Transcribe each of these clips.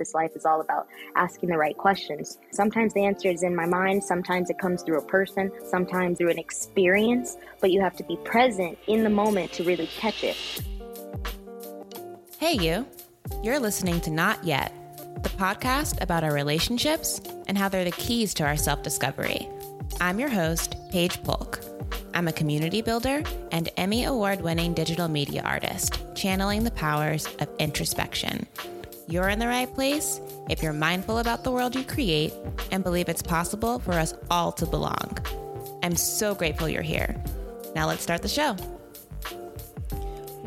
this life is all about asking the right questions. Sometimes the answer is in my mind, sometimes it comes through a person, sometimes through an experience, but you have to be present in the moment to really catch it. Hey, you. You're listening to Not Yet, the podcast about our relationships and how they're the keys to our self discovery. I'm your host, Paige Polk. I'm a community builder and Emmy Award winning digital media artist, channeling the powers of introspection. You're in the right place if you're mindful about the world you create and believe it's possible for us all to belong. I'm so grateful you're here. Now let's start the show.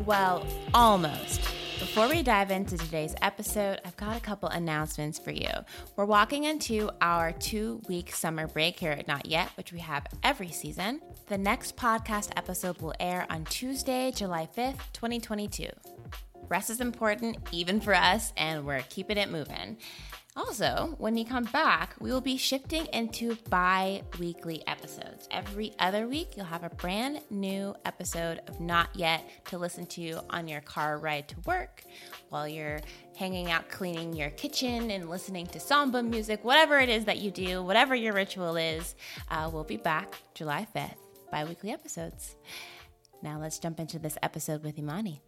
Well, almost. Before we dive into today's episode, I've got a couple announcements for you. We're walking into our two week summer break here at Not Yet, which we have every season. The next podcast episode will air on Tuesday, July 5th, 2022. Rest is important, even for us, and we're keeping it moving. Also, when you come back, we will be shifting into bi weekly episodes. Every other week, you'll have a brand new episode of Not Yet to listen to on your car ride to work, while you're hanging out cleaning your kitchen and listening to samba music, whatever it is that you do, whatever your ritual is. Uh, we'll be back July 5th, bi weekly episodes. Now, let's jump into this episode with Yemane.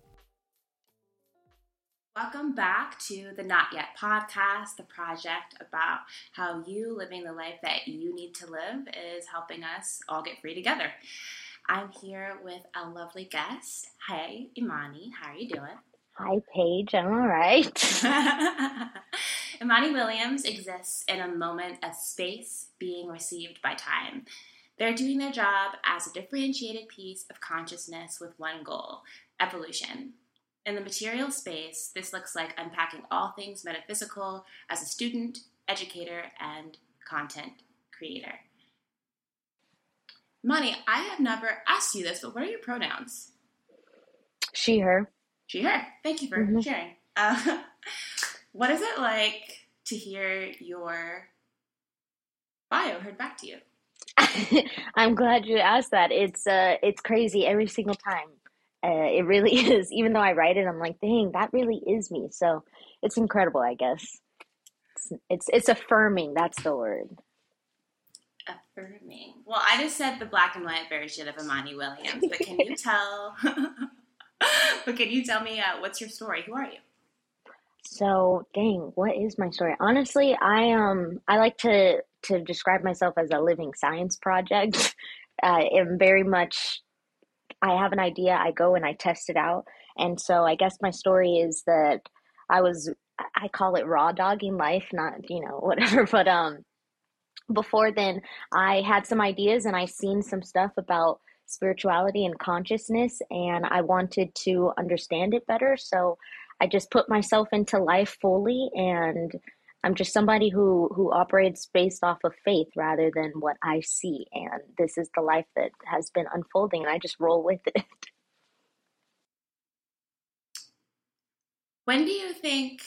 Welcome back to the Not Yet podcast, the project about how you living the life that you need to live is helping us all get free together. I'm here with a lovely guest. Hey, Yemane, how are you doing? Hi, Paige. I'm all right. Yemane Williams exists in a moment of space being received by time. They're doing their job as a differentiated piece of consciousness with one goal evolution. In the material space, this looks like unpacking all things metaphysical as a student, educator, and content creator. Money, I have never asked you this, but what are your pronouns? She, her. She, her. Thank you for mm-hmm. sharing. Uh, what is it like to hear your bio heard back to you? I'm glad you asked that. It's uh, it's crazy every single time uh, it really is. Even though I write it, I'm like, dang, that really is me. So it's incredible, I guess. It's it's, it's affirming. That's the word. Affirming. Well, I just said the black and white version of Yemane Williams, but can you tell? but can you tell me uh, what's your story? Who are you? So, dang, what is my story? Honestly, I um I like to to describe myself as a living science project. I am very much I have an idea, I go and I test it out. And so I guess my story is that I was I call it raw dogging life, not, you know, whatever, but um before then I had some ideas and I seen some stuff about spirituality and consciousness and I wanted to understand it better. So I just put myself into life fully and I'm just somebody who who operates based off of faith rather than what I see and this is the life that has been unfolding and I just roll with it. When do you think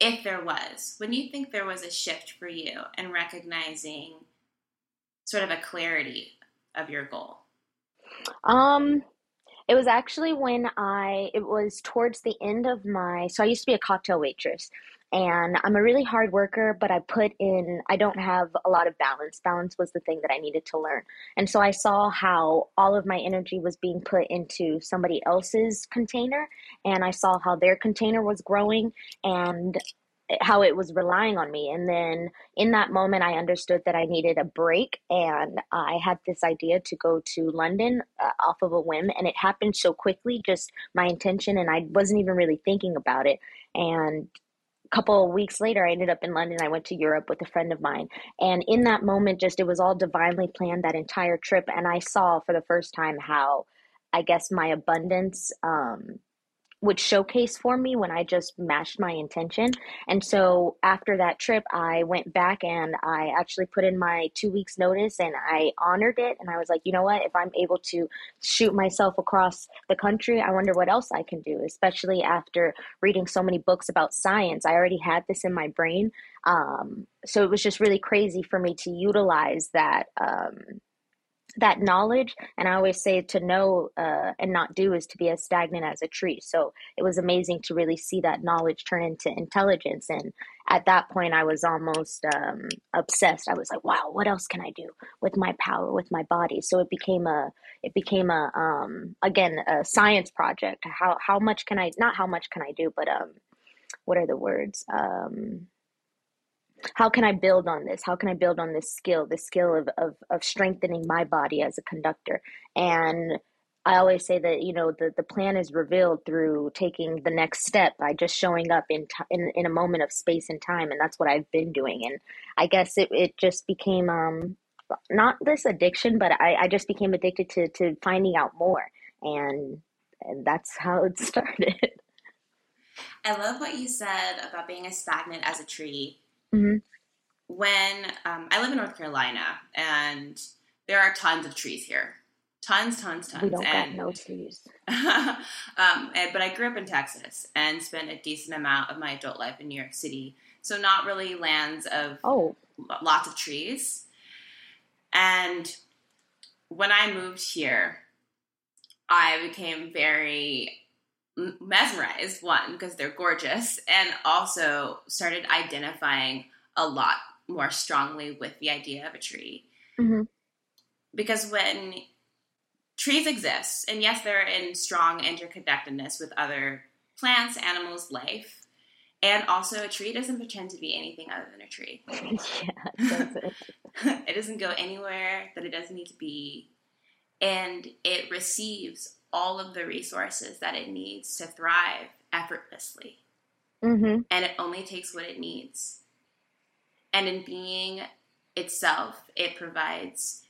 if there was, when do you think there was a shift for you in recognizing sort of a clarity of your goal? Um it was actually when I, it was towards the end of my, so I used to be a cocktail waitress and I'm a really hard worker, but I put in, I don't have a lot of balance. Balance was the thing that I needed to learn. And so I saw how all of my energy was being put into somebody else's container and I saw how their container was growing and how it was relying on me. And then in that moment, I understood that I needed a break. And I had this idea to go to London uh, off of a whim. And it happened so quickly, just my intention. And I wasn't even really thinking about it. And a couple of weeks later, I ended up in London. I went to Europe with a friend of mine. And in that moment, just it was all divinely planned that entire trip. And I saw for the first time how I guess my abundance um, would showcase for me when I just matched my intention. And so after that trip, I went back and I actually put in my two weeks notice and I honored it. And I was like, you know what? If I'm able to shoot myself across the country, I wonder what else I can do, especially after reading so many books about science. I already had this in my brain. Um, so it was just really crazy for me to utilize that. Um, that knowledge and i always say to know uh, and not do is to be as stagnant as a tree. So it was amazing to really see that knowledge turn into intelligence and at that point i was almost um, obsessed. I was like wow what else can i do with my power with my body? So it became a it became a um, again a science project. How how much can i not how much can i do but um what are the words? Um how can I build on this? How can I build on this skill, this skill of, of, of strengthening my body as a conductor? And I always say that, you know, the, the plan is revealed through taking the next step by just showing up in, t- in, in a moment of space and time. And that's what I've been doing. And I guess it, it just became, um, not this addiction, but I, I just became addicted to, to finding out more. And, and that's how it started. I love what you said about being as stagnant as a tree Mm-hmm. When um, I live in North Carolina, and there are tons of trees here, tons, tons, tons. We don't and, got no trees. um, and, but I grew up in Texas and spent a decent amount of my adult life in New York City, so not really lands of oh lots of trees. And when I moved here, I became very mesmerized one because they're gorgeous and also started identifying a lot more strongly with the idea of a tree mm-hmm. because when trees exist and yes they're in strong interconnectedness with other plants animals life and also a tree doesn't pretend to be anything other than a tree yeah it doesn't. it doesn't go anywhere that it doesn't need to be and it receives all of the resources that it needs to thrive effortlessly. Mm-hmm. And it only takes what it needs. And in being itself, it provides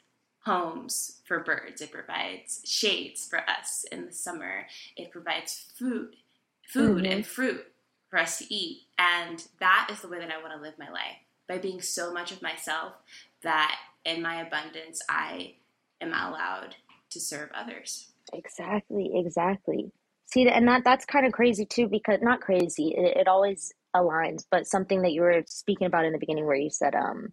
homes for birds, it provides shades for us in the summer, it provides food, food mm-hmm. and fruit for us to eat. And that is the way that I want to live my life by being so much of myself that in my abundance, I am allowed to serve others. Exactly, exactly. See, and that that's kind of crazy too, because not crazy. It, it always aligns, but something that you were speaking about in the beginning, where you said, um,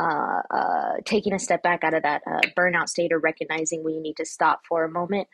uh, uh, taking a step back out of that uh, burnout state or recognizing when you need to stop for a moment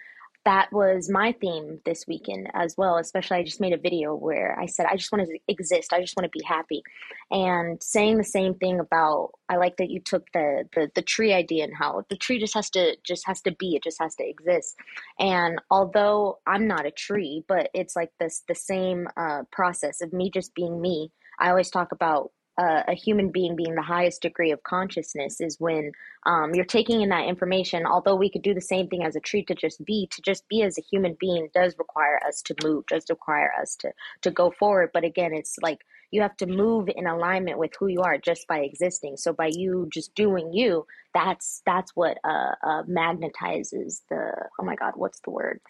that was my theme this weekend as well. Especially, I just made a video where I said, I just want to exist. I just want to be happy. And saying the same thing about, I like that you took the, the, the tree idea and how the tree just has to, just has to be, it just has to exist. And although I'm not a tree, but it's like this, the same uh, process of me just being me. I always talk about uh, a human being being the highest degree of consciousness is when um, you're taking in that information. Although we could do the same thing as a tree to just be, to just be as a human being does require us to move, does require us to to go forward. But again, it's like you have to move in alignment with who you are just by existing. So by you just doing you, that's that's what uh, uh, magnetizes the. Oh my God, what's the word?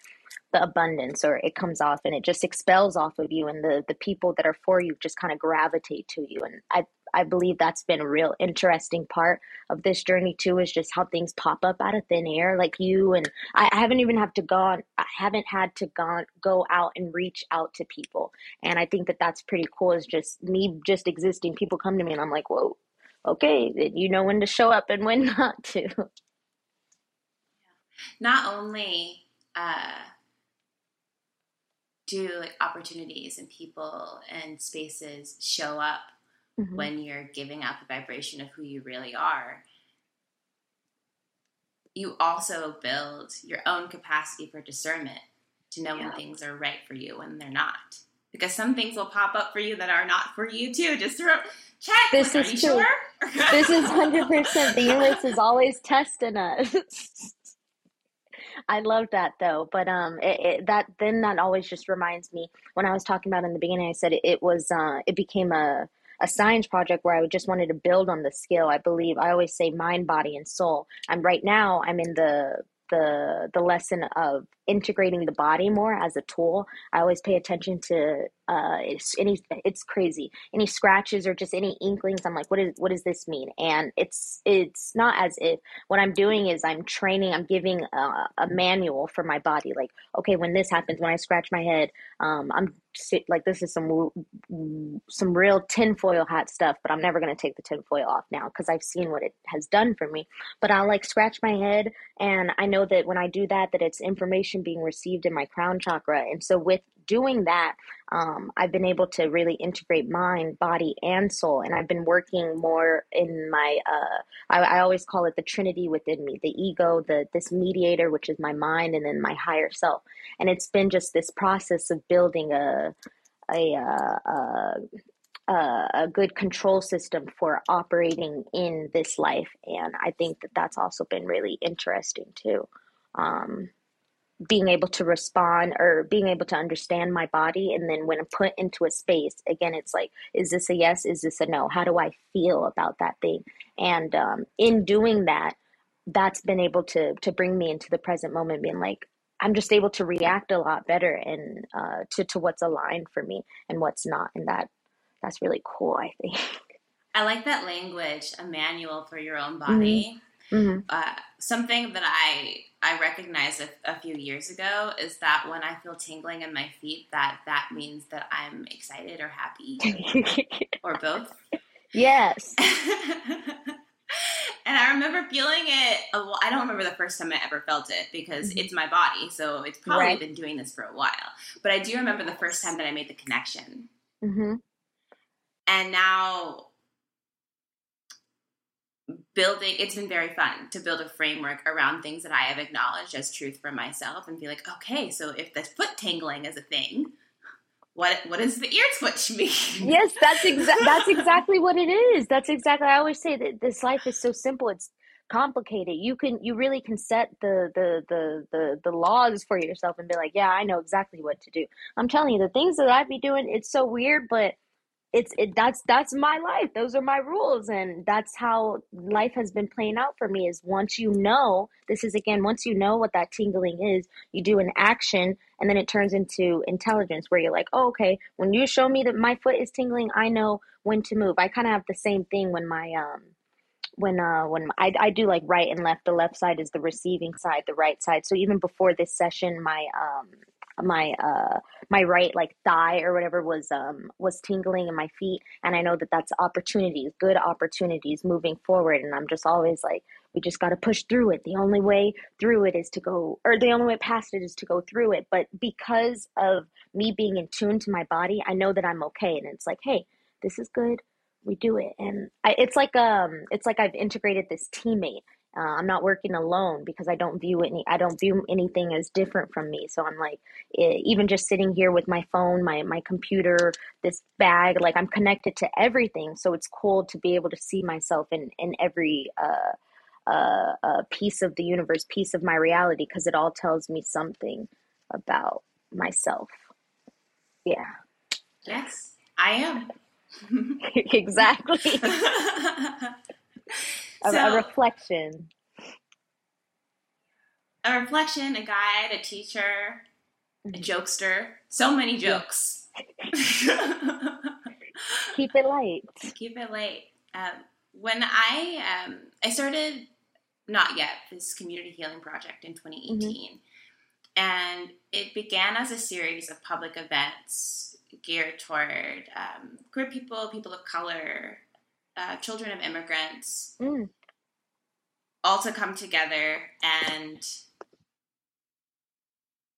The abundance or it comes off and it just expels off of you and the the people that are for you just kind of gravitate to you. And i i believe that's been a real interesting part of this journey too is just how things pop up out of thin air like you and i, I haven't even have to go on, i haven't had to go, go out and reach out to people. And i think that that's pretty cool is just me just existing people come to me and i'm like whoa okay you know when to show up and when not to. Not only uh do like opportunities and people and spaces show up mm-hmm. when you're giving out the vibration of who you really are you also build your own capacity for discernment to know yeah. when things are right for you when they're not because some things will pop up for you that are not for you too just to check this like, is true sure? this is 100% the universe is always testing us I love that though. But um, it, it, that then that always just reminds me when I was talking about in the beginning. I said it, it was uh, it became a a science project where I just wanted to build on the skill. I believe I always say mind, body, and soul. I'm right now. I'm in the the the lesson of integrating the body more as a tool. I always pay attention to uh it's any it's crazy. Any scratches or just any inklings i'm like what is what does this mean? And it's it's not as if what i'm doing is i'm training i'm giving a, a manual for my body. Like okay when this happens when i scratch my head um i'm like this is some some real tinfoil hat stuff but i'm never going to take the tinfoil off now because i've seen what it has done for me. But i'll like scratch my head and i know that when i do that that it's information being received in my crown chakra. And so with doing that, um, I've been able to really integrate mind, body, and soul. And I've been working more in my, uh, I, I, always call it the trinity within me the ego, the this mediator, which is my mind, and then my higher self. And it's been just this process of building a, a, uh, a, a good control system for operating in this life. And I think that that's also been really interesting too. Um, being able to respond or being able to understand my body and then when i'm put into a space again it's like is this a yes? Is this a no? How do i feel about that thing? And um, in doing that that's been able to to bring me into the present moment being like i'm just able to react a lot better and uh, to to what's aligned for me and what's not and that that's really cool i think. I like that language a manual for your own body. Mm-hmm. Mm-hmm. Uh, something that I I recognized a, a, few years ago is that when I feel tingling in my feet, that that means that I'm excited or happy, or both. Yes. and I remember feeling it. Well, I don't remember the first time I ever felt it because mm-hmm. it's my body, so it's probably right. been doing this for a while. But I do remember the first time that I made the connection. Mm-hmm. And now building it's been very fun to build a framework around things that I have acknowledged as truth for myself and be like, okay, so if the foot tingling is a thing, what what does the ear twitch mean? Yes, that's exactly that's exactly what it is. That's exactly I always say that this life is so simple. It's complicated. You can you really can set the the the the the laws for yourself and be like, yeah, I know exactly what to do. I'm telling you, the things that I'd be doing, it's so weird, but it's it that's that's my life. Those are my rules and that's how life has been playing out for me is once you know this is again once you know what that tingling is you do an action and then it turns into intelligence where you're like oh, okay when you show me that my foot is tingling i know when to move. I kind of have the same thing when my um when uh when I, I do like right and left. The left side is the receiving side the right side. So even before this session my um my uh my right like thigh or whatever was um was tingling in my feet. And i know that that's opportunities good opportunities moving forward. And i'm just always like we just got to push through it. The only way through it is to go or the only way past it is to go through it. But because of me being in tune to my body i know that i'm okay. And it's like hey this is good. We do it. And I, it's like um it's like i've integrated this teammate uh, i'm not working alone because i don't view any i don't view anything as different from me. So i'm like even just sitting here with my phone my my computer this bag like i'm connected to everything. So it's cool to be able to see myself in in every uh, uh, uh piece of the universe piece of my reality because it all tells me something about myself. Yeah. Yes i am. Exactly a, so, a reflection. A reflection, a guide, a teacher, a mm-hmm. jokester. So many jokes. Keep it light. Keep it light. Um, when I um, I started not yet this community healing project in 2018, mm-hmm. and it began as a series of public events geared toward um, queer people, people of color, uh, children of immigrants mm. all to come together and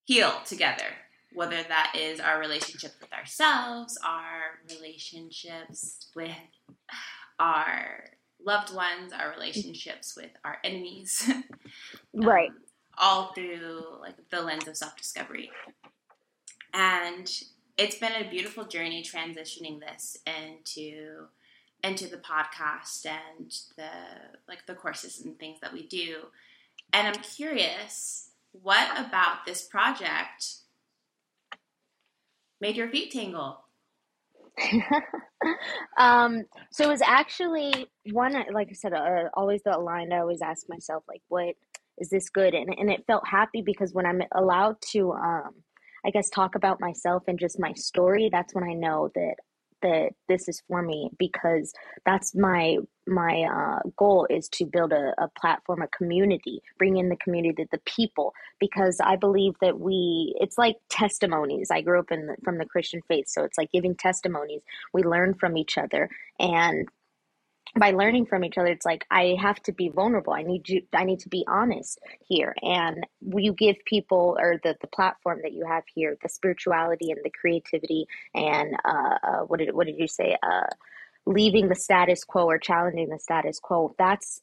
heal together whether that is our relationships with ourselves our relationships with our loved ones our relationships with our enemies. Right. um, all through like the lens of self-discovery. And it's been a beautiful journey transitioning this into into the podcast and the like the courses and things that we do. And I'm curious, what about this project made your feet tingle? um, so it was actually one, like I said, uh, always the line I always ask myself, like, what is this good? And, and it felt happy because when I'm allowed to, um, I guess talk about myself and just my story, that's when I know that that this is for me because that's my my uh, goal is to build a, a platform a community bring in the community the people because i believe that we it's like testimonies. I grew up in the, from the christian faith so it's like giving testimonies. We learn from each other and by learning from each other it's like i have to be vulnerable. I need you i need to be honest here. And you give people or the, the platform that you have here the spirituality and the creativity and uh, uh, what did what did you say? Uh, leaving the status quo or challenging the status quo that's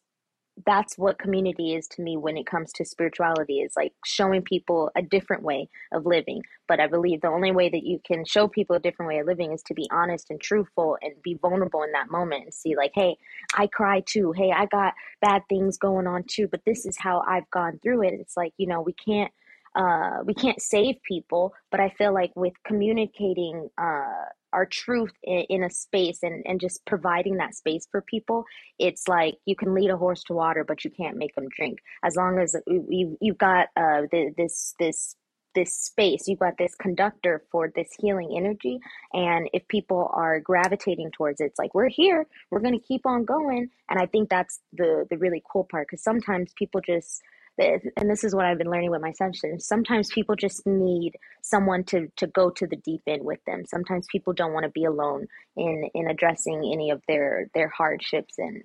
that's what community is to me when it comes to spirituality is like showing people a different way of living. But i believe the only way that you can show people a different way of living is to be honest and truthful and be vulnerable in that moment and see like hey i cry too. Hey i got bad things going on too but this is how i've gone through it. It's like you know we can't uh, we can't save people, but I feel like with communicating uh, our truth in, in, a space and, and just providing that space for people, it's like you can lead a horse to water, but you can't make them drink. As long as you you've got uh, the, this this this space, you've got this conductor for this healing energy, and if people are gravitating towards it, it's like we're here, we're gonna keep on going, and I think that's the the really cool part because sometimes people just and this is what I've been learning with my sessions. Sometimes people just need someone to to go to the deep end with them. Sometimes people don't want to be alone in in addressing any of their their hardships and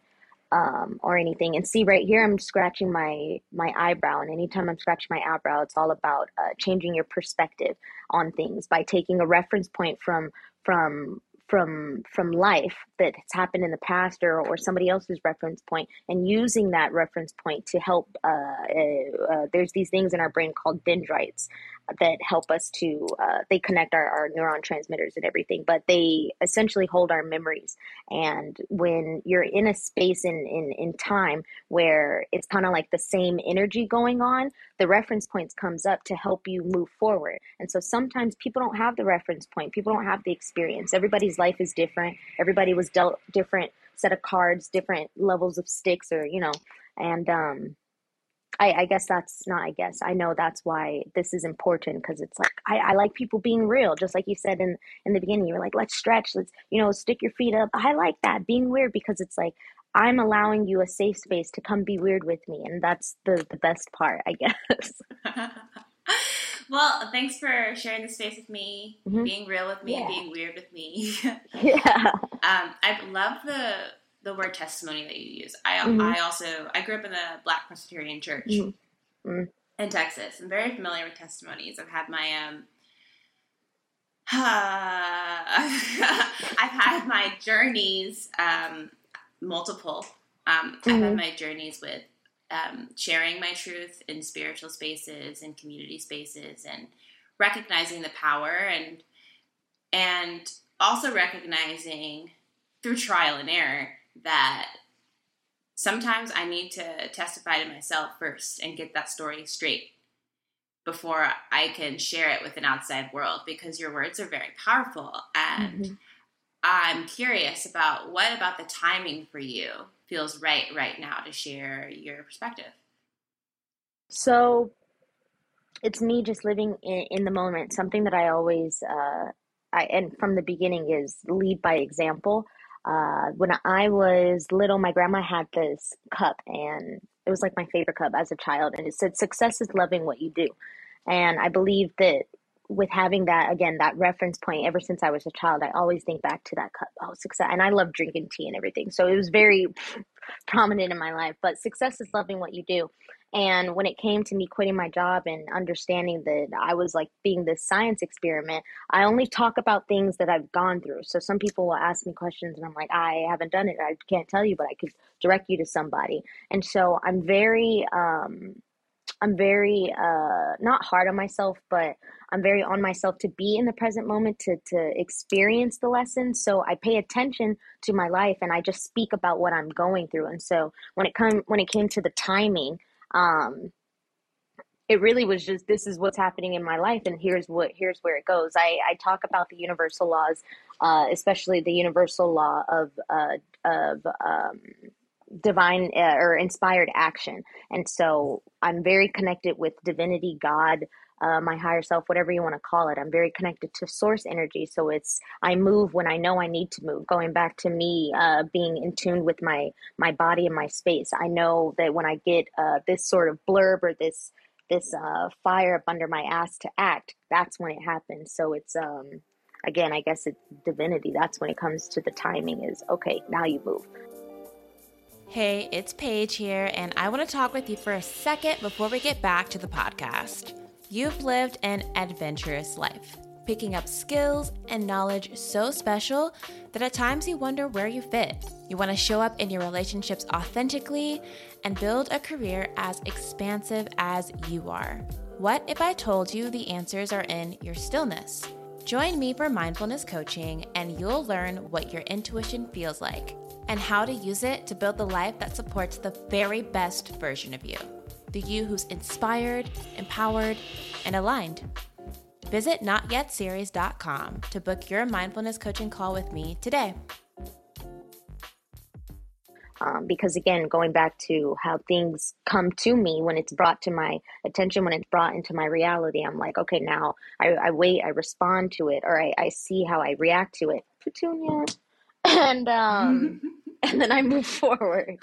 um, or anything. And see right here, I'm scratching my my eyebrow, and anytime I'm scratching my eyebrow, it's all about uh, changing your perspective on things by taking a reference point from from from from life that has happened in the past or, or somebody else's reference point and using that reference point to help uh, uh, uh, there's these things in our brain called dendrites that help us to uh, they connect our, our neuron transmitters and everything but they essentially hold our memories. And when you're in a space in in, in time where it's kind of like the same energy going on the reference points comes up to help you move forward. And so sometimes people don't have the reference point people don't have the experience. Everybody's life is different. Everybody was dealt different set of cards different levels of sticks or you know and um I, I, guess that's not i guess i know that's why this is important because it's like I, I, like people being real just like you said in in the beginning you were like let's stretch let's you know stick your feet up. I like that being weird because it's like i'm allowing you a safe space to come be weird with me and that's the the best part i guess well thanks for sharing the space with me mm-hmm. being real with me yeah. being weird with me yeah um i love the the word testimony that you use. I mm-hmm. I also I grew up in the Black Presbyterian Church mm-hmm. mm-hmm. in Texas. I'm very familiar with testimonies. I've had my um. I've had my journeys, um, multiple. Um, I've had mm-hmm. my journeys with um, sharing my truth in spiritual spaces and community spaces, and recognizing the power and and also recognizing through trial and error that sometimes I need to testify to myself first and get that story straight before I can share it with an outside world because your words are very powerful. And mm-hmm. I'm curious about what about the timing for you feels right right now to share your perspective. So it's me just living in, in the moment. Something that I always, uh, I and from the beginning is lead by example. Uh, when I was little, my grandma had this cup, and it was like my favorite cup as a child. And it said, Success is loving what you do. And I believe that with having that, again, that reference point, ever since I was a child, I always think back to that cup. Oh, success. And I love drinking tea and everything. So it was very prominent in my life. But success is loving what you do. And when it came to me quitting my job and understanding that I was like being this science experiment, I only talk about things that I've gone through. So some people will ask me questions and I'm like, I haven't done it. I can't tell you, but I could direct you to somebody. And so I'm very, um, I'm very uh, not hard on myself, but I'm very on myself to be in the present moment to to experience the lesson. So I pay attention to my life and I just speak about what I'm going through. And so when it come when it came to the timing, um, it really was just this is what's happening in my life and here's what here's where it goes i, I talk about the universal laws uh, especially the universal law of uh, of um, divine uh, or inspired action and so i'm very connected with divinity god uh, my higher self, whatever you want to call it. I'm very connected to source energy. So it's, I move when I know I need to move. Going back to me uh, being in tune with my, my body and my space. I know that when I get uh, this sort of blurb or this, this uh, fire up under my ass to act, that's when it happens. So it's, um, again, I guess it's divinity. That's when it comes to the timing is okay, now you move. Hey, it's Paige here, and I want to talk with you for a second before we get back to the podcast. You've lived an adventurous life, picking up skills and knowledge so special that at times you wonder where you fit. You want to show up in your relationships authentically and build a career as expansive as you are. What if I told you the answers are in your stillness? Join me for mindfulness coaching, and you'll learn what your intuition feels like and how to use it to build the life that supports the very best version of you the you who's inspired, empowered, and aligned. Visit notyetseries.com to book your mindfulness coaching call with me today. Um, because again, going back to how things come to me when it's brought to my attention, when it's brought into my reality, I'm like, okay, now I, I wait, I respond to it, or I, I see how I react to it. Petunia, and um, and then I move forward.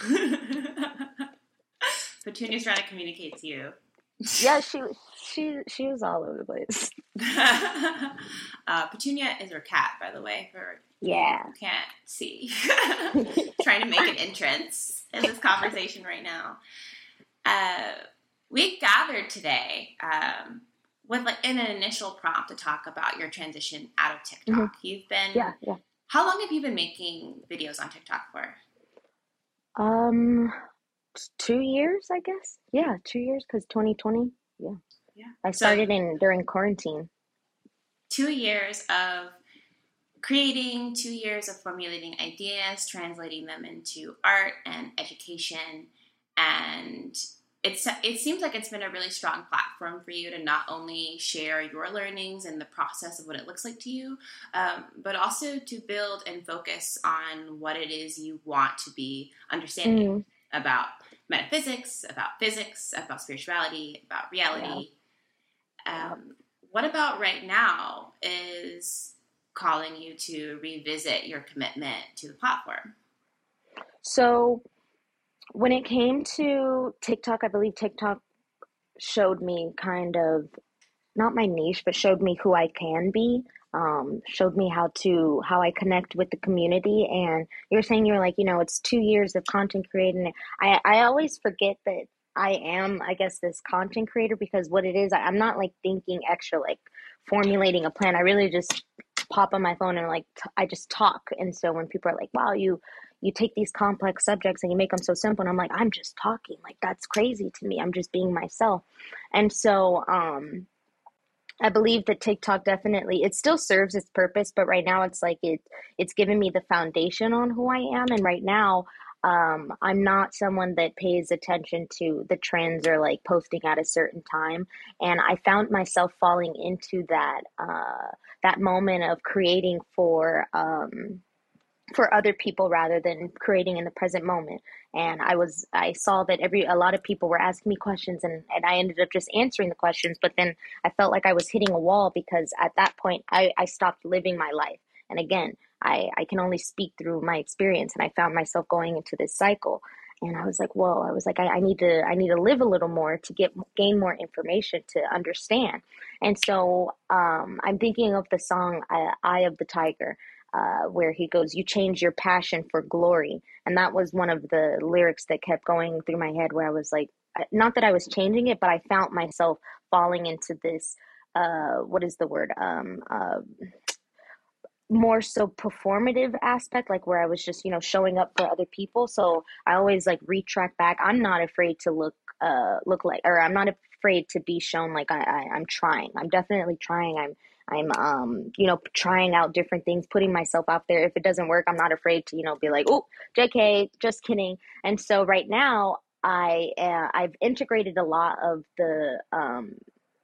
Petunia's trying to communicate to you. Yeah, she she she was all over the place. uh, Petunia is her cat, by the way. For yeah, can't see. trying to make an entrance in this conversation right now. Uh, we gathered today um, with like in an initial prompt to talk about your transition out of TikTok. Mm-hmm. You've been yeah yeah. How long have you been making videos on TikTok for? Um, two years, I guess. Yeah, two years because 2020. Yeah. Yeah. I started so, in during quarantine. Two years of creating, two years of formulating ideas, translating them into art and education, and it's it seems like it's been a really strong platform for you to not only share your learnings and the process of what it looks like to you, um, but also to build and focus on what it is you want to be understanding mm. about metaphysics, about physics, about spirituality, about reality. Yeah. Um, what about right now is calling you to revisit your commitment to the platform? So when it came to TikTok, I believe TikTok showed me kind of not my niche, but showed me who I can be. Um, showed me how to how I connect with the community. And you were saying you were like, you know, it's two years of content creating. I I always forget that I am, I guess, this content creator because what it is, I, I'm not like thinking extra, like formulating a plan. I really just pop on my phone and like t- I just talk. And so when people are like, "Wow, you you take these complex subjects and you make them so simple," and I'm like, "I'm just talking. Like that's crazy to me. I'm just being myself." And so um I believe that TikTok definitely it still serves its purpose, but right now it's like it it's given me the foundation on who I am, and right now um, I'm not someone that pays attention to the trends or like posting at a certain time. And I found myself falling into that uh, that moment of creating for um, for other people rather than creating in the present moment. And I was I saw that every a lot of people were asking me questions and, and I ended up just answering the questions, but then I felt like I was hitting a wall because at that point I, I stopped living my life. And again, I, I can only speak through my experience and I found myself going into this cycle and I was like, whoa, I was like, I, I, need to, I need to live a little more to get, gain more information to understand. And so, um, I'm thinking of the song, uh, Eye of the Tiger, uh, where he goes, you change your passion for glory. And that was one of the lyrics that kept going through my head where I was like, not that I was changing it, but I found myself falling into this, uh, what is the word? Um, uh, more so performative aspect like where i was just you know showing up for other people so i always like retract back i'm not afraid to look uh look like or i'm not afraid to be shown like I, I i'm trying i'm definitely trying i'm i'm um you know trying out different things putting myself out there. If it doesn't work i'm not afraid to you know be like oh jk just kidding. And so right now i uh, i've integrated a lot of the um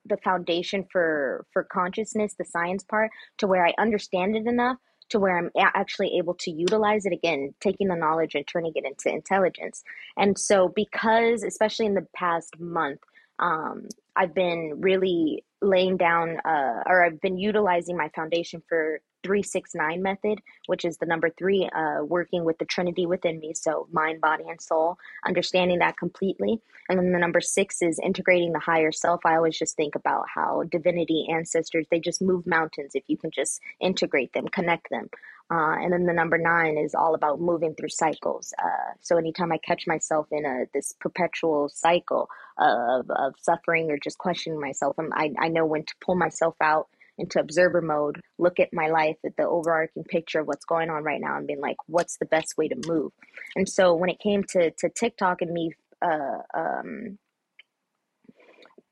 the foundation for for consciousness the science part to where i understand it enough to where i'm actually able to utilize it again taking the knowledge and turning it into intelligence. And so because especially in the past month um, i've been really laying down uh, or I've been utilizing my foundation for 369 method, which is the number three, uh, working with the Trinity within me. So, mind, body, and soul, understanding that completely. And then the number six is integrating the higher self. I always just think about how divinity, ancestors, they just move mountains if you can just integrate them, connect them. Uh, and then the number nine is all about moving through cycles. Uh, so anytime I catch myself in a this perpetual cycle of, of suffering or just questioning myself, I'm, I, I know when to pull myself out into observer mode, look at my life, at the overarching picture of what's going on right now, and being like, what's the best way to move? And so when it came to to TikTok and me, uh, um,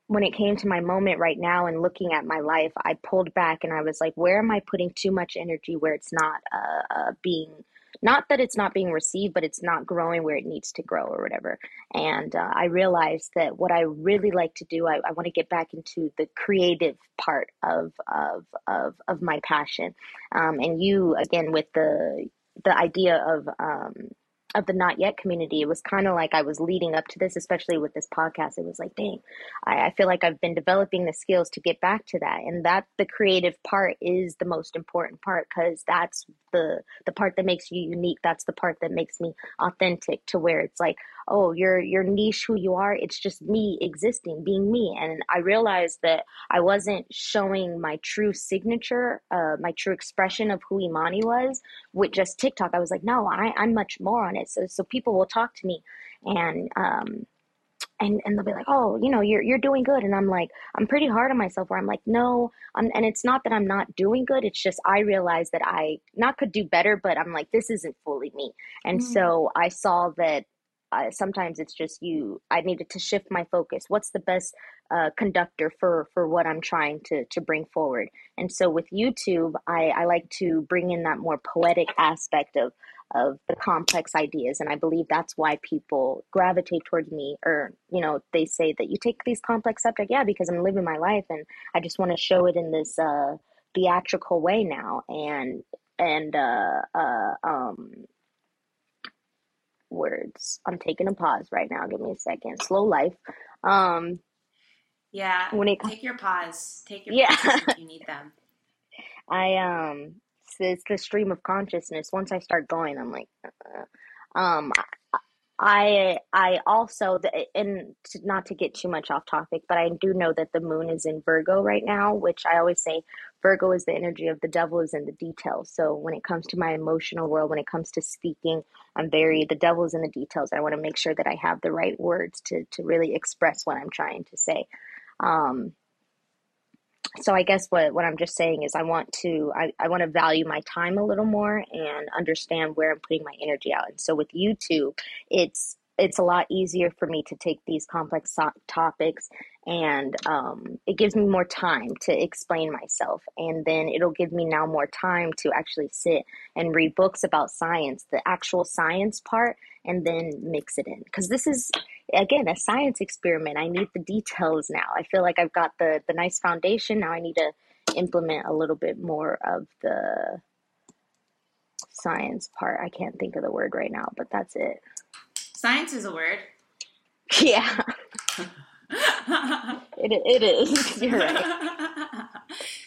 when it came to my moment right now and looking at my life, I pulled back and I was like, where am I putting too much energy where it's not uh, uh, being not that it's not being received, but it's not growing where it needs to grow or whatever. And uh, I realized that what I really like to do, I, I want to get back into the creative part of of of, of my passion. Um, and you again with the the idea of um, of the not yet community, it was kind of like I was leading up to this, especially with this podcast. It was like, dang, I, I, feel like I've been developing the skills to get back to that. And that the creative part is the most important part because that's the the part that makes you unique. That's the part that makes me authentic to where it's like, oh you're you're niche who you are it's just me existing being me and i realized that i wasn't showing my true signature uh, my true expression of who Yemane was with just tiktok i was like no I, i'm much more on it so so people will talk to me and um and and they'll be like, "Oh, you know, you're you're doing good," and I'm like, I'm pretty hard on myself. Where I'm like, no, I'm, and it's not that I'm not doing good. It's just I realize that I not could do better, but I'm like, this isn't fully me. And mm. so I saw that sometimes it's just you i needed to shift my focus. What's the best uh, conductor for for what i'm trying to to bring forward? And so with youtube i i like to bring in that more poetic aspect of of the complex ideas and i believe that's why people gravitate towards me or you know they say that you take these complex subjects yeah because i'm living my life and i just want to show it in this uh theatrical way now and and uh uh um words. I'm taking a pause right now. Give me a second. Slow life. Um, yeah. When it take your pause. Take your yeah. you need them. I um, it's the stream of consciousness. Once I start going, I'm like, uh, um, I I also and not to get too much off topic, but I do know that the moon is in Virgo right now, which I always say Virgo is the energy of the devil is in the details. So when it comes to my emotional world, when it comes to speaking, I'm very the devil is in the details. I want to make sure that I have the right words to to really express what I'm trying to say. Um, so I guess what, what I'm just saying is I want to I, I want to value my time a little more and understand where I'm putting my energy out. And so with YouTube, it's it's a lot easier for me to take these complex so- topics and um, it gives me more time to explain myself and then it'll give me now more time to actually sit and read books about science the actual science part and then mix it in. Because this is again a science experiment. I need the details now. I feel like i've got the the nice foundation. Now i need to implement a little bit more of the science part. I can't think of the word right now but that's it. Science is a word. Yeah. It, it is. You're right.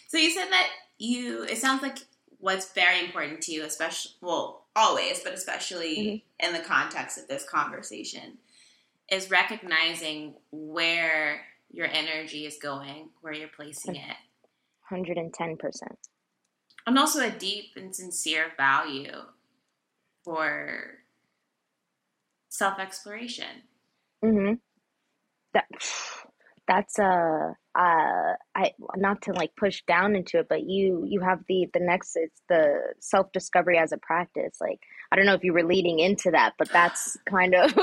So you said that you it sounds like what's very important to you especially well always but especially mm-hmm. in the context of this conversation is recognizing where your energy is going, where you're placing it. 110%. And also a deep and sincere value for self exploration. Mm-hmm. That that's uh uh I not to like push down into it, but you you have the the next it's the self discovery as a practice. Like I don't know if you were leading into that, but that's kind of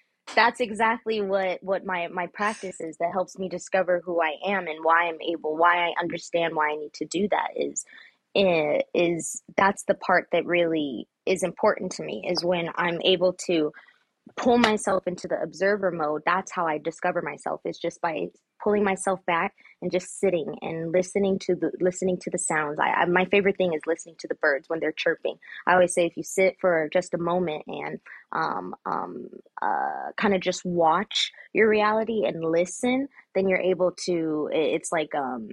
that's exactly what what my my practice is that helps me discover who I am and why I'm able why I understand why I need to do that is eh, is that's the part that really is important to me is when I'm able to pull myself into the observer mode that's how i discover myself is just by pulling myself back and just sitting and listening to the listening to the sounds. I, I, my favorite thing is listening to the birds when they're chirping. I always say if you sit for just a moment and um, um, uh, kind of just watch your reality and listen then you're able to it's like um,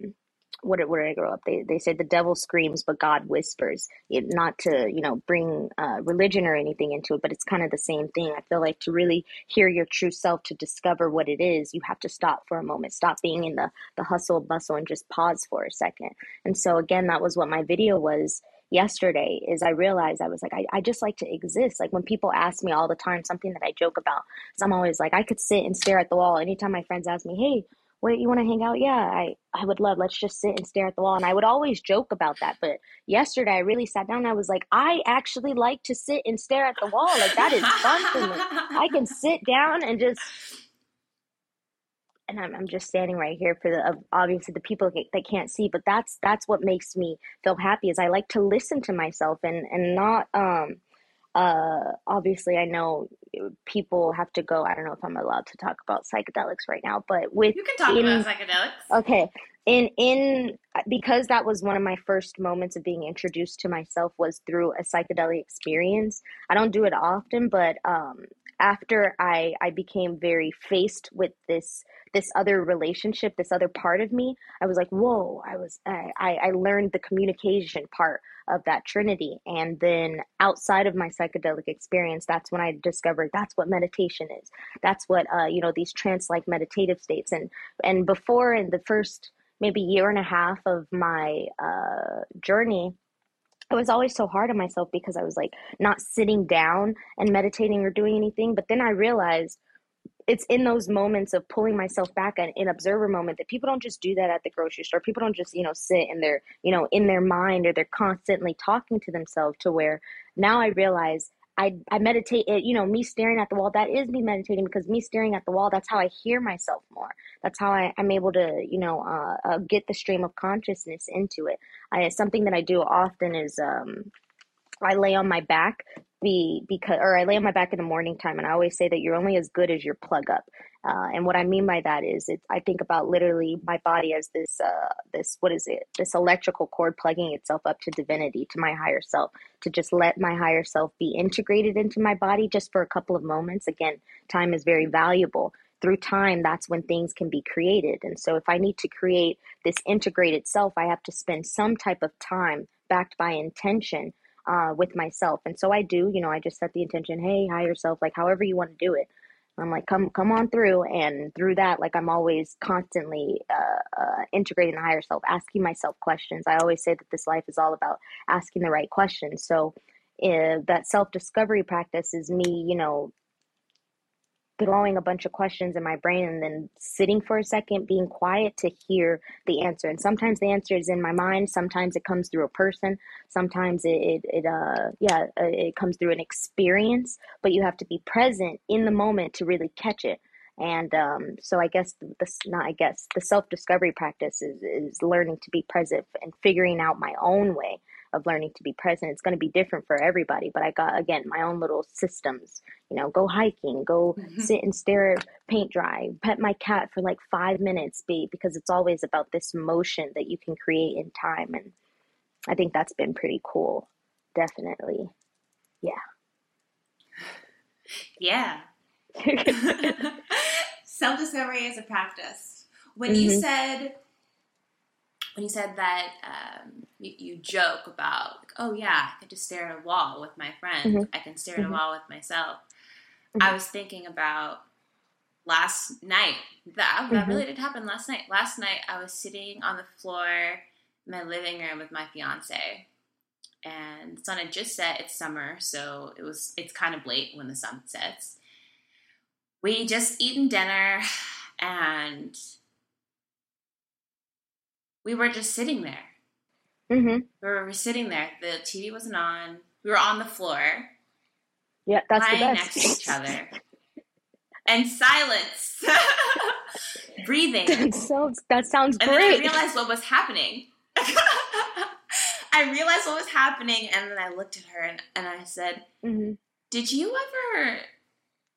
what did, where did I grow up? They, they say the devil screams, but God whispers. It, not to, you know, bring uh, religion or anything into it, but it's kind of the same thing. I feel like to really hear your true self, to discover what it is, you have to stop for a moment, stop being in the, the hustle, bustle, and just pause for a second. And so, again, that was what my video was yesterday is I realized I was like, I, I just like to exist. Like when people ask me all the time, something that I joke about, so I'm always like, I could sit and stare at the wall. Anytime my friends ask me, hey, wait, you want to hang out? Yeah, I, I would love, let's just sit and stare at the wall. And I would always joke about that. But yesterday I really sat down I was like, I actually like to sit and stare at the wall. Like that is fun for me. I can sit down and just, and I'm, I'm just standing right here for the, obviously the people that can't see, but that's, that's what makes me feel happy is I like to listen to myself and, and not, um, uh, obviously, I know people have to go. I don't know if I'm allowed to talk about psychedelics right now, but with you can talk in, about psychedelics. Okay, in in because that was one of my first moments of being introduced to myself was through a psychedelic experience. I don't do it often, but um, after I I became very faced with this this other relationship, this other part of me, I was like, whoa! I was I I learned the communication part of that trinity and then outside of my psychedelic experience that's when i discovered that's what meditation is that's what uh, you know these trance like meditative states and and before in the first maybe year and a half of my uh, journey it was always so hard on myself because i was like not sitting down and meditating or doing anything but then i realized it's in those moments of pulling myself back and in observer moment that people don't just do that at the grocery store. People don't just you know sit in their you know in their mind or they're constantly talking to themselves to where now i realize I, I meditate it, you know, me staring at the wall, that is me meditating because me staring at the wall, that's how I hear myself more. That's how I, I'm able to, you know, uh, uh, get the stream of consciousness into it. I, something that I do often is um, I lay on my back be because or I lay on my back in the morning time and I always say that you're only as good as your plug up. Uh, and what I mean by that is it, I think about literally my body as this uh, this what is it this electrical cord plugging itself up to divinity to my higher self to just let my higher self be integrated into my body just for a couple of moments. Again, time is very valuable. Through time, that's when things can be created. And so, if I need to create this integrated self, I have to spend some type of time backed by intention uh, with myself. And so I do, you know, I just set the intention, hey, higher self, like however you want to do it. I'm like, come, come on through, and through that, like I'm always constantly uh, uh, integrating the higher self, asking myself questions. I always say that this life is all about asking the right questions. So, uh, that self discovery practice is me, you know, throwing a bunch of questions in my brain and then sitting for a second, being quiet to hear the answer. And sometimes the answer is in my mind. Sometimes it comes through a person. Sometimes it, it, it uh, yeah, uh, it comes through an experience. But you have to be present in the moment to really catch it. And um, so I guess the not I guess the self discovery practice is is learning to be present and figuring out my own way of learning to be present. It's going to be different for everybody, but I got again my own little systems. You know, go hiking, go mm-hmm. sit and stare at paint dry, pet my cat for like five minutes, be because it's always about this motion that you can create in time, and I think that's been pretty cool. Definitely, yeah, yeah. Self discovery is a practice. When mm-hmm. you said when you said that um, you, you, joke about, like, oh yeah, I can just stare at a wall with my friend. Mm-hmm. I can stare at a mm-hmm. wall with myself. Mm-hmm. I was thinking about last night. That, that really mm-hmm. did happen last night. Last night, I was sitting on the floor in my living room with my fiance, and the sun had just set. It's summer, so it was. It's kind of late when the sun sets. We just eaten dinner, and we were just sitting there. Mm-hmm. We were sitting there. The TV wasn't on. We were on the floor. Yeah, that's lying the best. next to each other, and silence, breathing. That sounds. That sounds and great. And then I realized what was happening. I realized what was happening, and then I looked at her and, and I said, mm-hmm. "Did you ever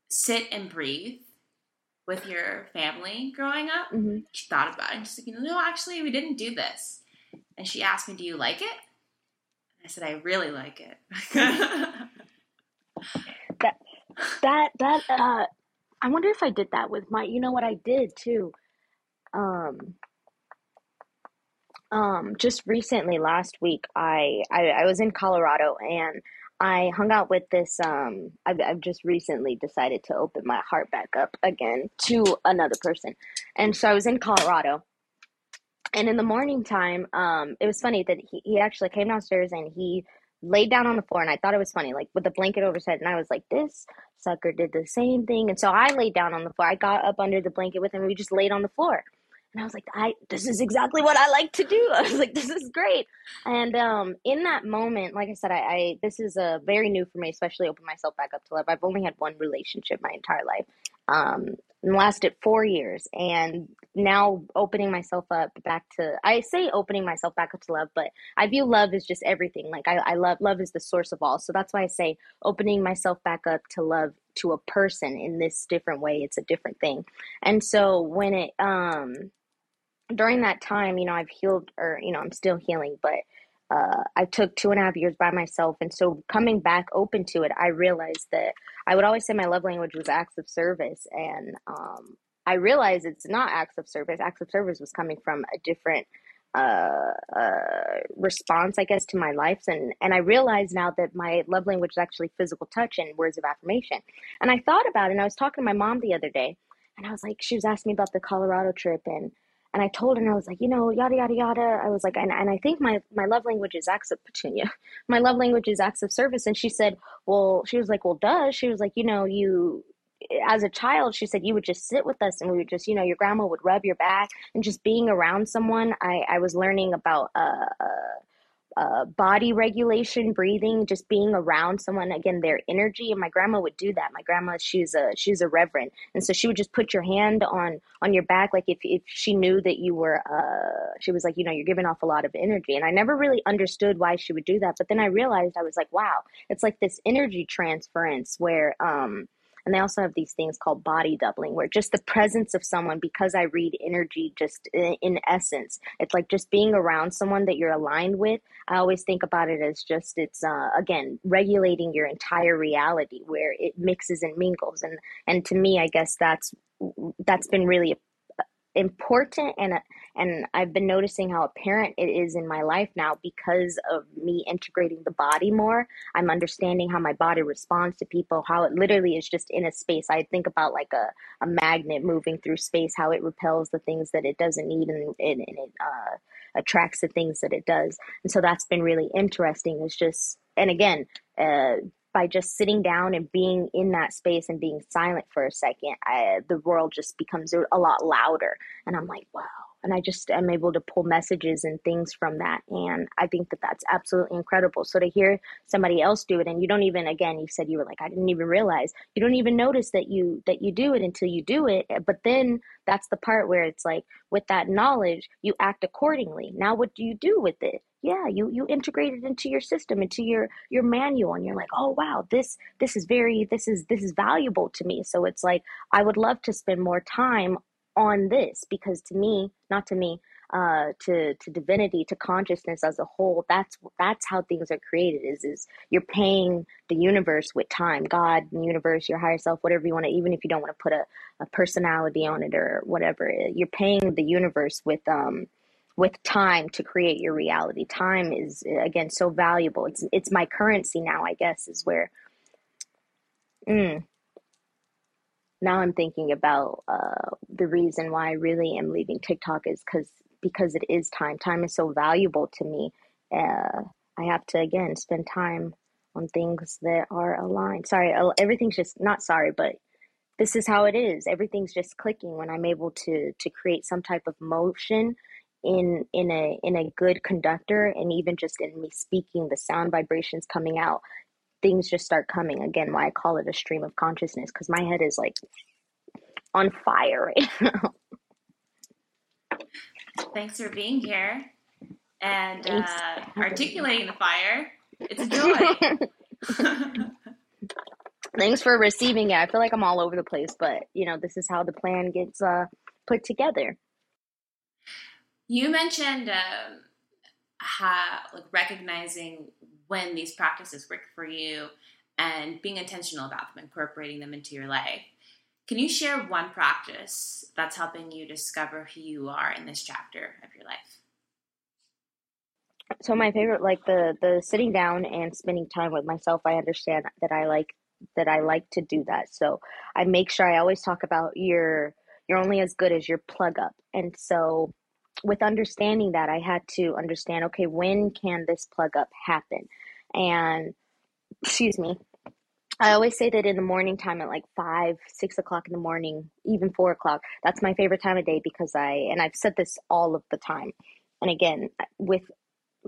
sit and breathe with your family growing up. Mm-hmm. She thought about it and she's like, you know, no, actually, we didn't do this. And she asked me, do you like it? And I said, I really like it. that that that uh I wonder if I did that with my you know what I did too. Um um just recently last week I I, I was in Colorado and I hung out with this um I've I've just recently decided to open my heart back up again to another person. And so I was in Colorado and in the morning time, um, it was funny that he, he actually came downstairs and he laid down on the floor and I thought it was funny, like with the blanket over his head, and I was like, This sucker did the same thing. And so I laid down on the floor. I got up under the blanket with him, we just laid on the floor. And I was like, I this is exactly what I like to do. I was like, this is great. And um, in that moment, like I said, I, I this is a very new for me, especially open myself back up to love. I've only had one relationship my entire life. Um, and lasted four years and now opening myself up back to i say opening myself back up to love but i view love as just everything like i, I love love is the source of all so that's why i say opening myself back up to love to a person in this different way it's a different thing. And so when it um during that time you know i've healed or you know i'm still healing but uh, I took two and a half years by myself. And so coming back open to it, I realized that I would always say my love language was acts of service. And um, I realized it's not acts of service. Acts of service was coming from a different uh, uh, response, I guess, to my life. And, and I realized now that my love language is actually physical touch and words of affirmation. And I thought about it, and I was talking to my mom the other day, and I was like, she was asking me about the Colorado trip, and and I told her, and I was like, you know, yada yada yada. I was like, and, and I think my my love language is acts of petunia. My love language is acts of service. And she said, well, she was like, well, does she was like, you know, you as a child, she said you would just sit with us and we would just, you know, your grandma would rub your back and just being around someone. I I was learning about uh, uh uh, body regulation, breathing, just being around someone again, their energy. And my grandma would do that. My grandma, she's a she's a reverend, and so she would just put your hand on on your back, like if if she knew that you were. Uh, she was like, you know, you're giving off a lot of energy, and I never really understood why she would do that. But then I realized I was like, wow, it's like this energy transference where um and they also have these things called body doubling, where just the presence of someone, because I read energy just in, in essence, it's like just being around someone that you're aligned with. I always think about it as just it's uh, again regulating your entire reality, where it mixes and mingles, and and to me, I guess that's that's been really important and and I've been noticing how apparent it is in my life now because of me integrating the body more. I'm understanding how my body responds to people, how it literally is just in a space. I think about like a, a magnet moving through space, how it repels the things that it doesn't need and, and, and it uh, attracts the things that it does. And so that's been really interesting. It's just, and again, uh, by just sitting down and being in that space and being silent for a second, I, the world just becomes a lot louder. And I'm like, wow. And I just am able to pull messages and things from that. And I think that that's absolutely incredible. So to hear somebody else do it, and you don't even, again, you said you were like, I didn't even realize. You don't even notice that you that you do it until you do it. Eh, but then that's the part where it's like, with that knowledge, you act accordingly. Now, what do you do with it? yeah you you integrate it into your system into your your manual and you're like oh wow this this is very this is this is valuable to me so it's like i would love to spend more time on this because to me not to me uh to to divinity to consciousness as a whole that's that's how things are created is is you're paying the universe with time god universe your higher self whatever you want to even if you don't want to put a, a personality on it or whatever you're paying the universe with um with time to create your reality. Time is again so valuable. It's it's my currency now, I guess, is where mm, now I'm thinking about uh, the reason why I really am leaving TikTok is because because it is time. Time is so valuable to me. Uh, I have to again spend time on things that are aligned. Sorry, everything's just not sorry, but this is how it is. Everything's just clicking when I'm able to to create some type of motion in in a in a good conductor and even just in me speaking the sound vibrations coming out things just start coming again why i call it a stream of consciousness because my head is like on fire right now thanks for being here and uh, articulating the fire it's a joy Thanks for receiving it. I feel like I'm all over the place, but you know, this is how the plan gets uh, put together. You mentioned um, how like recognizing when these practices work for you and being intentional about them, incorporating them into your life. Can you share one practice that's helping you discover who you are in this chapter of your life? So my favorite, like the the sitting down and spending time with myself. I understand that I like that I like to do that. So I make sure I always talk about your you're only as good as your plug up. And so with understanding that, I had to understand okay, when can this plug up happen? And excuse me, I always say that in the morning time at like five, six o'clock in the morning, even four o'clock, that's my favorite time of day because I, and I've said this all of the time. And again, with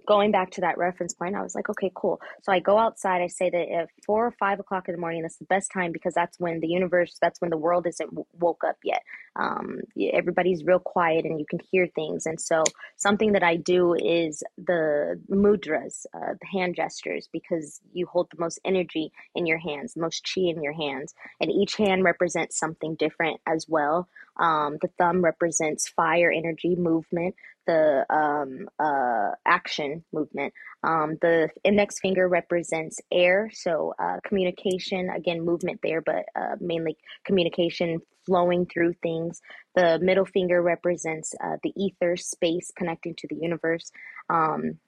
going back to that reference point, I was like, okay, cool. So I go outside. I say that at four or five o'clock in the morning, that's the best time because that's when the universe, that's when the world isn't woke up yet. Um, everybody's real quiet and you can hear things. And so something that I do is the mudras, uh, the hand gestures, because you hold the most energy in your hands, the most chi in your hands, and each hand represents something different as well. Um, the thumb represents fire energy, movement the um, uh, action movement. Um, the index finger represents air, so uh, communication, again, movement there, but uh, mainly communication flowing through things. The middle finger represents uh, the ether, space connecting to the universe. Um,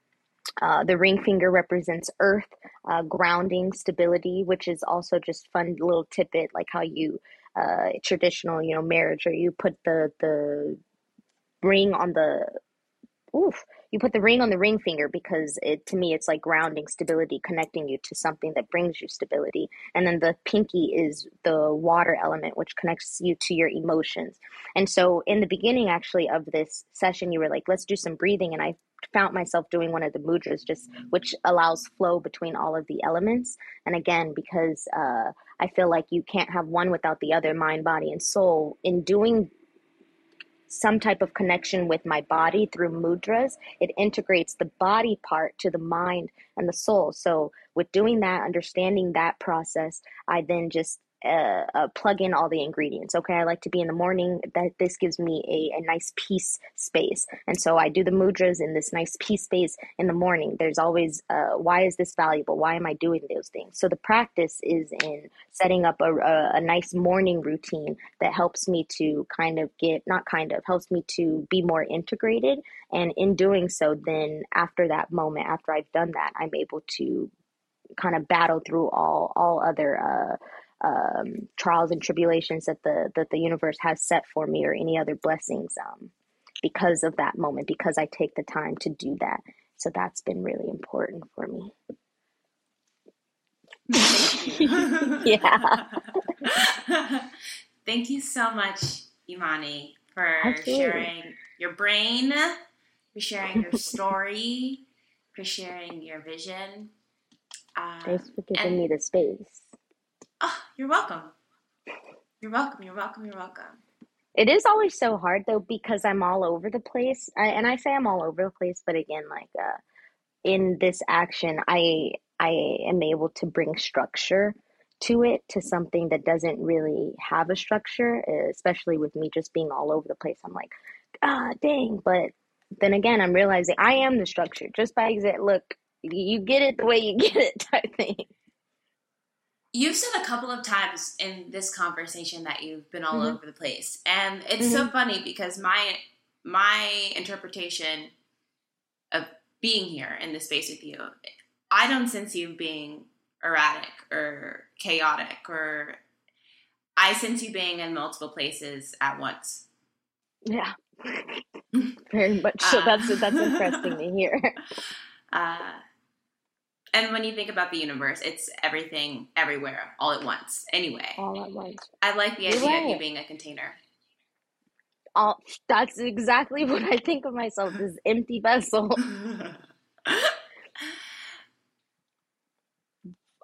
uh, the ring finger represents earth, uh, grounding, stability, which is also just fun little tidbit, like how you uh, traditional, you know, marriage, or you put the the ring on the oof, you put the ring on the ring finger because it to me it's like grounding stability, connecting you to something that brings you stability. And then the pinky is the water element, which connects you to your emotions. And so in the beginning actually of this session, you were like, let's do some breathing. And I found myself doing one of the mudras just which allows flow between all of the elements and again because uh, i feel like you can't have one without the other mind body and soul in doing some type of connection with my body through mudras. It integrates the body part to the mind and the soul. So, with doing that, understanding that process, I then just uh, uh, plug in all the ingredients. Okay, I like to be in the morning. That this gives me a, a nice peace space, and so I do the mudras in this nice peace space in the morning. There's always uh, why is this valuable? Why am I doing those things? So the practice is in setting up a, a, a nice morning routine that helps me to kind of get not kind of helps me to be more integrated, and in doing so, then after that moment, after I've done that, I'm able to kind of battle through all all other uh, um, trials and tribulations that the that the universe has set for me or any other blessings um, because of that moment because I take the time to do that. So that's been really important for me. yeah. Thank you so much, Yemane, for sharing your brain, for sharing your story, for sharing your vision. Um, Thanks for giving and, me the space. Oh, you're welcome. You're welcome. You're welcome. You're welcome. It is always so hard though because I'm all over the place. I, and I say I'm all over the place, but again, like uh, in this action, I I am able to bring structure to it to something that doesn't really have a structure, especially with me just being all over the place. I'm like, ah, dang. But then again, I'm realizing I am the structure just by exit. Look, you get it the way you get it type thing. You've said a couple of times in this conversation that you've been all mm-hmm. over the place, and it's mm-hmm. so funny because my my interpretation of being here in this space with you, I don't sense you being erratic or chaotic, or I sense you being in multiple places at once. Yeah, very much. So uh, that's that's interesting to hear. Uh, and when you think about the universe, it's everything everywhere all at once. Anyway, all at once. I like the idea right. of you being a container. All that's exactly what I think of myself as empty vessel.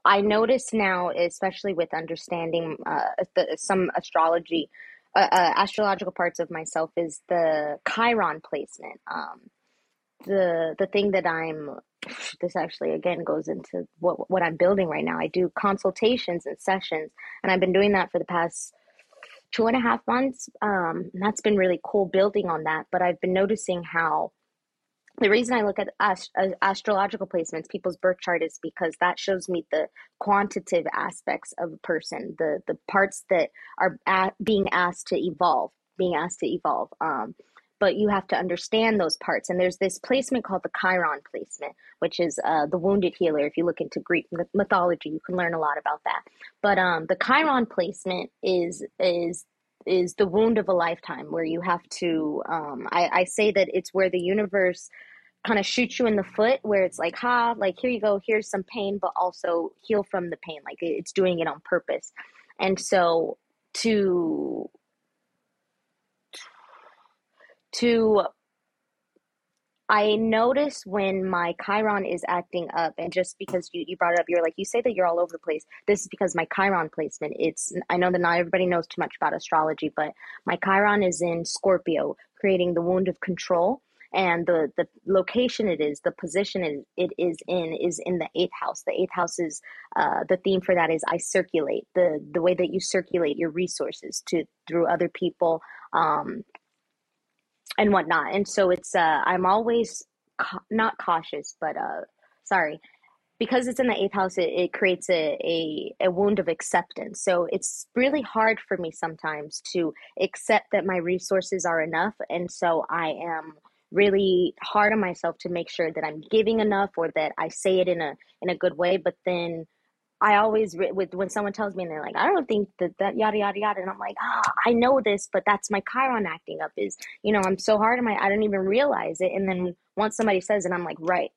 I notice now, especially with understanding uh, the, some astrology, uh, uh, astrological parts of myself, is the Chiron placement. Um, the the thing that I'm this actually again goes into what what I'm building right now. I do consultations and sessions, and I've been doing that for the past two and a half months. Um, that's been really cool building on that. But I've been noticing how the reason I look at ast- uh, astrological placements, people's birth chart, is because that shows me the quantitative aspects of a person, the the parts that are at, being asked to evolve, being asked to evolve. Um, but you have to understand those parts. And there's this placement called the Chiron placement, which is uh, the wounded healer. If you look into Greek mythology, you can learn a lot about that. But um, the Chiron placement is is is the wound of a lifetime, where you have to. Um, I, I say that it's where the universe kind of shoots you in the foot, where it's like, ha, like here you go, here's some pain, but also heal from the pain. Like it's doing it on purpose. And so to to I notice when my Chiron is acting up, and just because you, you brought it up, you're like, you say that you're all over the place. This is because my Chiron placement, it's, I know that not everybody knows too much about astrology, but my Chiron is in Scorpio, creating the wound of control. And the, the location it is, the position it, it is in, is in the eighth house. The eighth house is, uh, the theme for that is I circulate, the, the way that you circulate your resources to through other people. Um, and whatnot. And so it's uh, I'm always ca- not cautious, but uh, sorry, because it's in the eighth house. It, it creates a, a a wound of acceptance. So it's really hard for me sometimes to accept that my resources are enough, and so I am really hard on myself to make sure that I'm giving enough or that I say it in a in a good way. But then I always with when someone tells me and they're like, I don't think that that yada yada yada, and I'm like, ah, oh, I know this, but that's my Chiron acting up. Is you know, I'm so hard on my, I don't even realize it, and then once somebody says it, I'm like, right,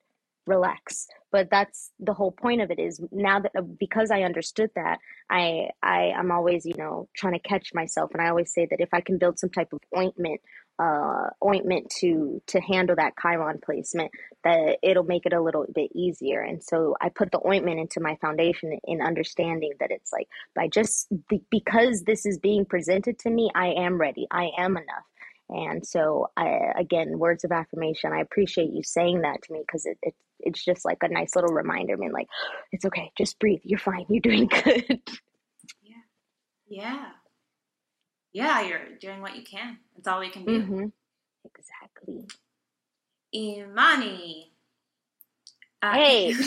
relax. But that's the whole point of it is now that because I understood that, I I I'm always you know trying to catch myself, and I always say that if I can build some type of ointment uh, ointment to to handle that Chiron placement, that it'll make it a little bit easier. And so I put the ointment into my foundation in understanding that it's like by just because this is being presented to me, I am ready. I am enough. And so I again, words of affirmation. I appreciate you saying that to me because it, it it's just like a nice little reminder. I mean, like it's okay, just breathe. You're fine. You're doing good. Yeah. Yeah yeah, you're doing what you can. That's all we can do. Mm-hmm. Exactly. Yemane. Uh, hey.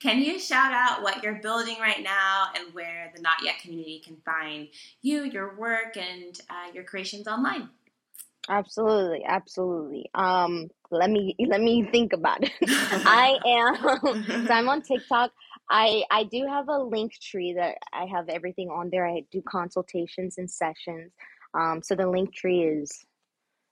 can you shout out what you're building right now and where the Not Yet community can find you, your work, and uh, your creations online? Absolutely, absolutely. Um, let me let me think about it. I am so I'm on TikTok. I I do have a link tree that I have everything on there. I do consultations and sessions. Um, so the link tree is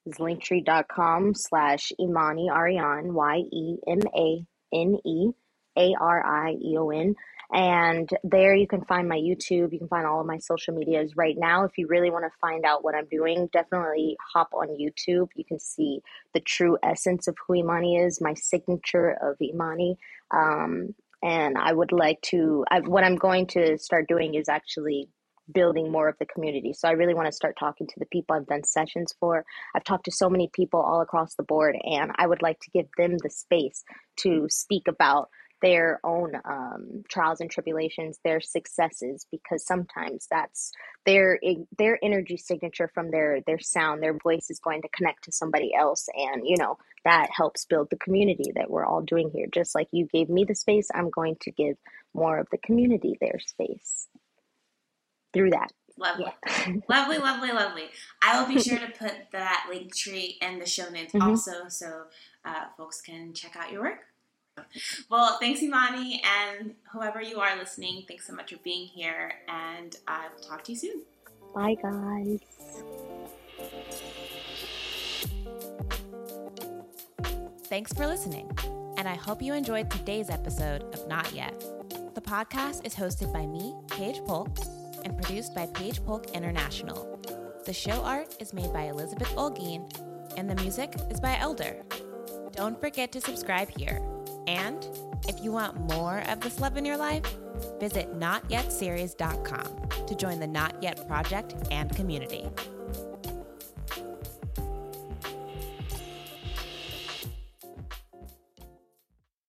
is linktree.com slash Yemane Arieon, Y E M A N E A R I E O N. And there you can find my YouTube. You can find all of my social medias right now. If you really want to find out what I'm doing, definitely hop on YouTube. You can see the true essence of who Yemane is, my signature of Yemane. Um, and I would like to. I, what I'm going to start doing is actually building more of the community. So I really want to start talking to the people I've done sessions for. I've talked to so many people all across the board, and I would like to give them the space to speak about their own um, trials and tribulations, their successes, because sometimes that's their their energy signature from their their sound, their voice is going to connect to somebody else, and you know that helps build the community that we're all doing here. Just like you gave me the space, I'm going to give more of the community their space through that. Lovely. Yeah. lovely, lovely, lovely. I will be sure to put that link tree in the show notes mm-hmm. also so uh, folks can check out your work. Well, thanks, Yemane, and whoever you are listening, thanks so much for being here, and I will talk to you soon. Bye, guys. Thanks for listening, and I hope you enjoyed today's episode of Not Yet. The podcast is hosted by me, Paige Polk, and produced by Paige Polk International. The show art is made by Elizabeth Olguin, and the music is by LDER. Don't forget to subscribe here and if you want more of this love in your life, visit notyetseries.com to join the Not Yet Project and community.